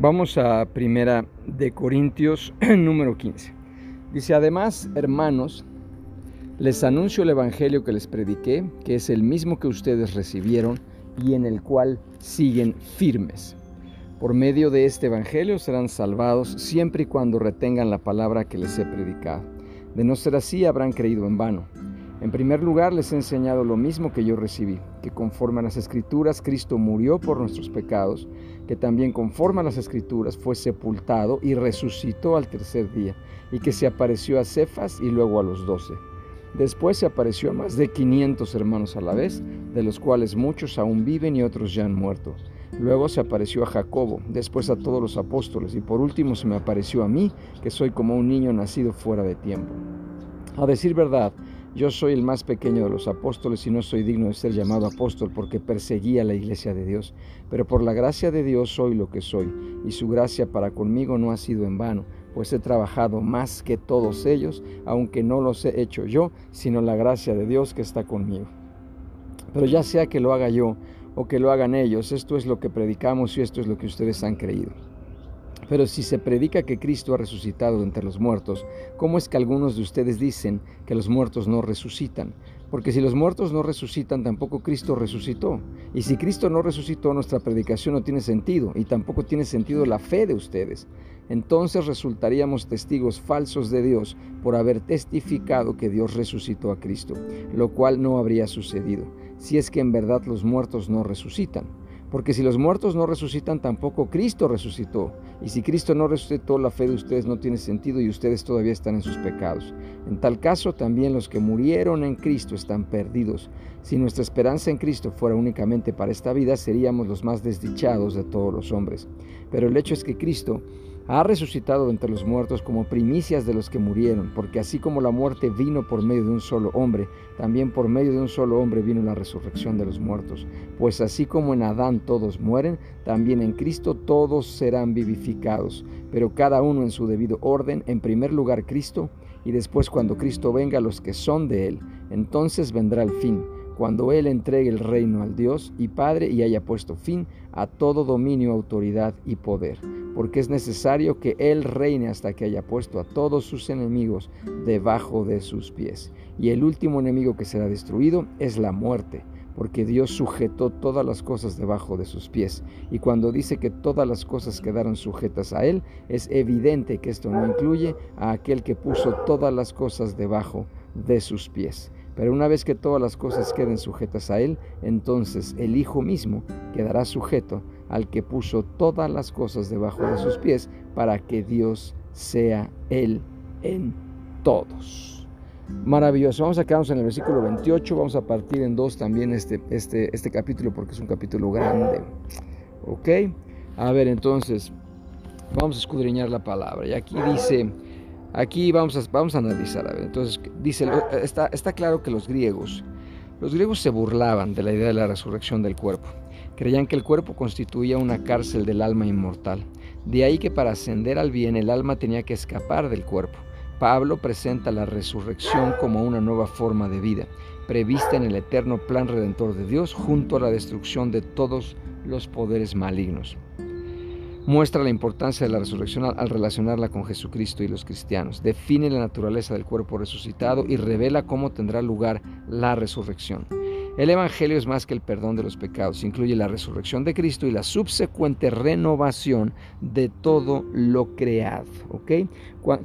Vamos a primera de Corintios número 15. Dice, además, hermanos, les anuncio el Evangelio que les prediqué, que es el mismo que ustedes recibieron y en el cual siguen firmes. Por medio de este Evangelio serán salvados siempre y cuando retengan la palabra que les he predicado. De no ser así, habrán creído en vano. En primer lugar, les he enseñado lo mismo que yo recibí, que conforme a las Escrituras Cristo murió por nuestros pecados, que también conforme a las Escrituras fue sepultado y resucitó al tercer día, y que se apareció a Cefas y luego a los doce. Después se apareció a más de 500 hermanos a la vez, de los cuales muchos aún viven y otros ya han muerto. Luego se apareció a Jacobo, después a todos los apóstoles, y por último se me apareció a mí, que soy como un niño nacido fuera de tiempo. A decir verdad, yo soy el más pequeño de los apóstoles y no soy digno de ser llamado apóstol porque perseguía la iglesia de Dios. Pero por la gracia de Dios soy lo que soy, y su gracia para conmigo no ha sido en vano, pues he trabajado más que todos ellos, aunque no los he hecho yo, sino la gracia de Dios que está conmigo. Pero ya sea que lo haga yo o que lo hagan ellos, esto es lo que predicamos y esto es lo que ustedes han creído. Pero si se predica que Cristo ha resucitado entre los muertos, ¿cómo es que algunos de ustedes dicen que los muertos no resucitan? Porque si los muertos no resucitan, tampoco Cristo resucitó. Y si Cristo no resucitó, nuestra predicación no tiene sentido y tampoco tiene sentido la fe de ustedes. Entonces resultaríamos testigos falsos de Dios por haber testificado que Dios resucitó a Cristo, lo cual no habría sucedido, si es que en verdad los muertos no resucitan. Porque si los muertos no resucitan, tampoco Cristo resucitó. Y si Cristo no resucitó, la fe de ustedes no tiene sentido y ustedes todavía están en sus pecados. En tal caso, también los que murieron en Cristo están perdidos. Si nuestra esperanza en Cristo fuera únicamente para esta vida, seríamos los más desdichados de todos los hombres. Pero el hecho es que Cristo ha resucitado entre los muertos como primicias de los que murieron, porque así como la muerte vino por medio de un solo hombre, también por medio de un solo hombre vino la resurrección de los muertos. Pues así como en Adán todos mueren, también en Cristo todos serán vivificados, pero cada uno en su debido orden, en primer lugar Cristo, y después cuando Cristo venga los que son de Él, entonces vendrá el fin cuando Él entregue el reino al Dios y Padre y haya puesto fin a todo dominio, autoridad y poder, porque es necesario que Él reine hasta que haya puesto a todos sus enemigos debajo de sus pies. Y el último enemigo que será destruido es la muerte, porque Dios sujetó todas las cosas debajo de sus pies. Y cuando dice que todas las cosas quedaron sujetas a Él, es evidente que esto no incluye a aquel que puso todas las cosas debajo de sus pies. Pero una vez que todas las cosas queden sujetas a Él, entonces el Hijo mismo quedará sujeto al que puso todas las cosas debajo de sus pies para que Dios sea Él en todos. Maravilloso. Vamos a quedarnos en el versículo 28. Vamos a partir en dos también este, este, este capítulo porque es un capítulo grande. ¿Ok? A ver, entonces, vamos a escudriñar la palabra. Y aquí dice... Aquí vamos a, vamos a analizar. entonces, dice, está, está claro que los griegos, los griegos se burlaban de la idea de la resurrección del cuerpo. Creían que el cuerpo constituía una cárcel del alma inmortal. De ahí que para ascender al bien el alma tenía que escapar del cuerpo. Pablo presenta la resurrección como una nueva forma de vida, prevista en el eterno plan redentor de Dios junto a la destrucción de todos los poderes malignos muestra la importancia de la resurrección al, relacionarla con Jesucristo y los cristianos, define la naturaleza del cuerpo resucitado y revela cómo tendrá lugar la resurrección. El Evangelio es más que el perdón de los pecados, incluye la resurrección de Cristo y la subsecuente renovación de todo lo creado.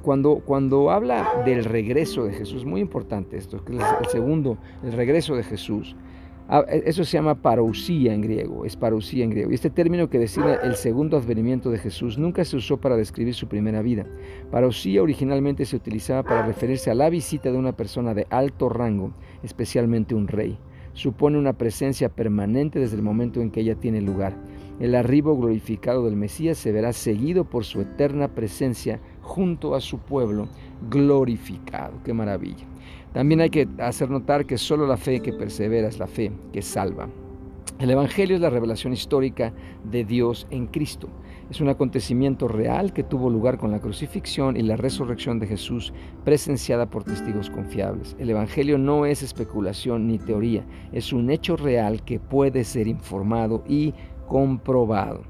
Cuando, cuando habla del regreso de Jesús, muy importante esto, que es el segundo, el regreso de Jesús, eso se llama parousia en griego, es parousia en griego. Y este término que designa el segundo advenimiento de Jesús nunca se usó para describir su primera vida. Parousia originalmente se utilizaba para referirse a la visita de una persona de alto rango, especialmente un rey. Supone una presencia permanente desde el momento en que ella tiene lugar. El arribo glorificado del Mesías se verá seguido por su eterna presencia junto a su pueblo glorificado. ¡Qué maravilla! También hay que hacer notar que solo la fe que persevera es la fe que salva. El Evangelio es la revelación histórica de Dios en Cristo. Es un acontecimiento real que tuvo lugar con la crucifixión y la resurrección de Jesús presenciada por testigos confiables. El Evangelio no es especulación ni teoría, es un hecho real que puede ser informado y comprobado.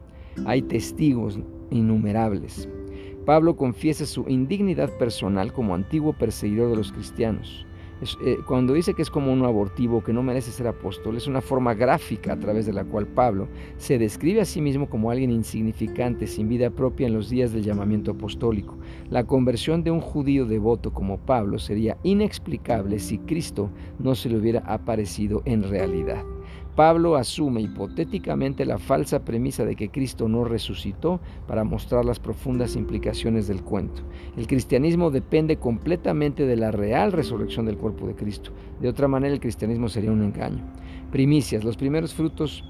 Hay testigos innumerables. Pablo confiesa su indignidad personal como antiguo perseguidor de los cristianos. Eh, cuando dice que es como un abortivo que no merece ser apóstol, es una forma gráfica a través de la cual Pablo se describe a sí mismo como alguien insignificante, sin vida propia en los días del llamamiento apostólico. La conversión de un judío devoto como Pablo sería inexplicable si Cristo no se le hubiera aparecido en realidad. Pablo asume hipotéticamente la falsa premisa de que Cristo no resucitó para mostrar las profundas implicaciones del cuento. El cristianismo depende completamente de la real resurrección del cuerpo de Cristo. De otra manera el cristianismo sería un engaño. Primicias, los primeros frutos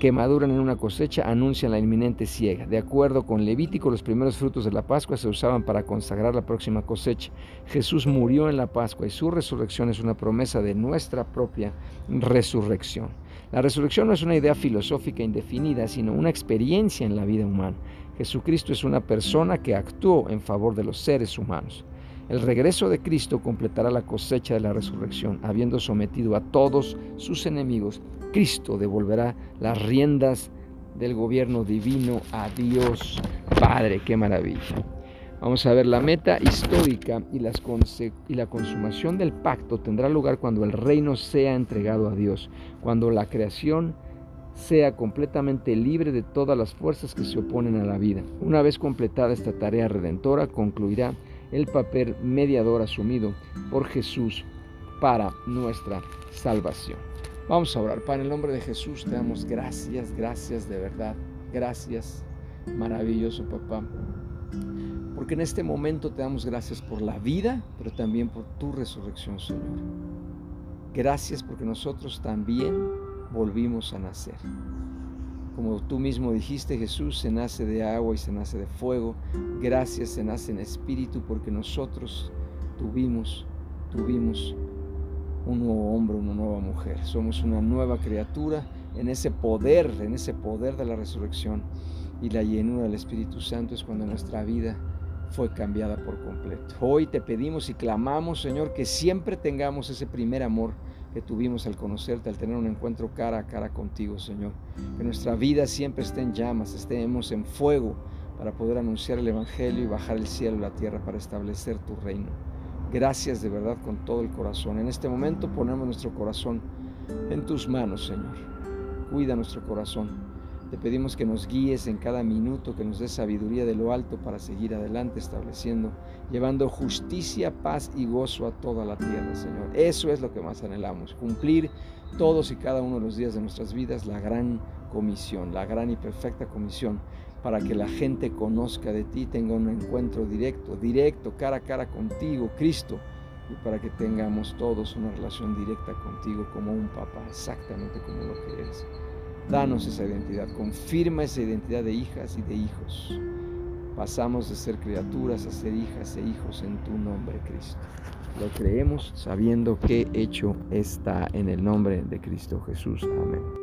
que maduran en una cosecha anuncian la inminente siega. De acuerdo con Levítico, los primeros frutos de la Pascua se usaban para consagrar la próxima cosecha. Jesús murió en la Pascua y su resurrección es una promesa de nuestra propia resurrección. La resurrección no es una idea filosófica indefinida, sino una experiencia en la vida humana. Jesucristo es una persona que actuó en favor de los seres humanos. El regreso de Cristo completará la cosecha de la resurrección, habiendo sometido a todos sus enemigos. Cristo devolverá las riendas del gobierno divino a Dios Padre. ¡Qué maravilla! Vamos a ver, la meta histórica y, la consumación del pacto tendrá lugar cuando el reino sea entregado a Dios, cuando la creación sea completamente libre de todas las fuerzas que se oponen a la vida. Una vez completada esta tarea redentora, concluirá el papel mediador asumido por Jesús para nuestra salvación. Vamos a orar. Para el nombre de Jesús te damos gracias, gracias de verdad. Gracias, maravilloso papá. Porque en este momento te damos gracias por la vida, pero también por tu resurrección, Señor. Gracias porque nosotros también volvimos a nacer. Como tú mismo dijiste, Jesús se nace de agua y se nace de fuego. Gracias se nace en espíritu porque nosotros tuvimos, tuvimos un nuevo hombre, una nueva mujer. Somos una nueva criatura en ese poder, en ese poder de la resurrección. Y la llenura del Espíritu Santo es cuando nuestra vida fue cambiada por completo. Hoy te pedimos y clamamos, Señor, que siempre tengamos ese primer amor que tuvimos al conocerte, al tener un encuentro cara a cara contigo, Señor. Que nuestra vida siempre esté en llamas, estemos en fuego para poder anunciar el Evangelio y bajar el cielo y la tierra para establecer tu reino. Gracias de verdad con todo el corazón. En este momento ponemos nuestro corazón en tus manos, Señor. Cuida nuestro corazón te pedimos que nos guíes en cada minuto, que nos des sabiduría de lo alto para seguir adelante estableciendo, llevando justicia, paz y gozo a toda la tierra, Señor. Eso es lo que más anhelamos, cumplir todos y cada uno de los días de nuestras vidas la gran comisión, la gran y perfecta comisión, para que la gente conozca de ti, tenga un encuentro directo, directo, cara a cara contigo, Cristo, y para que tengamos todos una relación directa contigo como un papá, exactamente como lo que eres. Danos esa identidad, confirma esa identidad de hijas y de hijos. Pasamos de ser criaturas a ser hijas e hijos en tu nombre, Cristo. Lo creemos sabiendo que hecho está en el nombre de Cristo Jesús. Amén.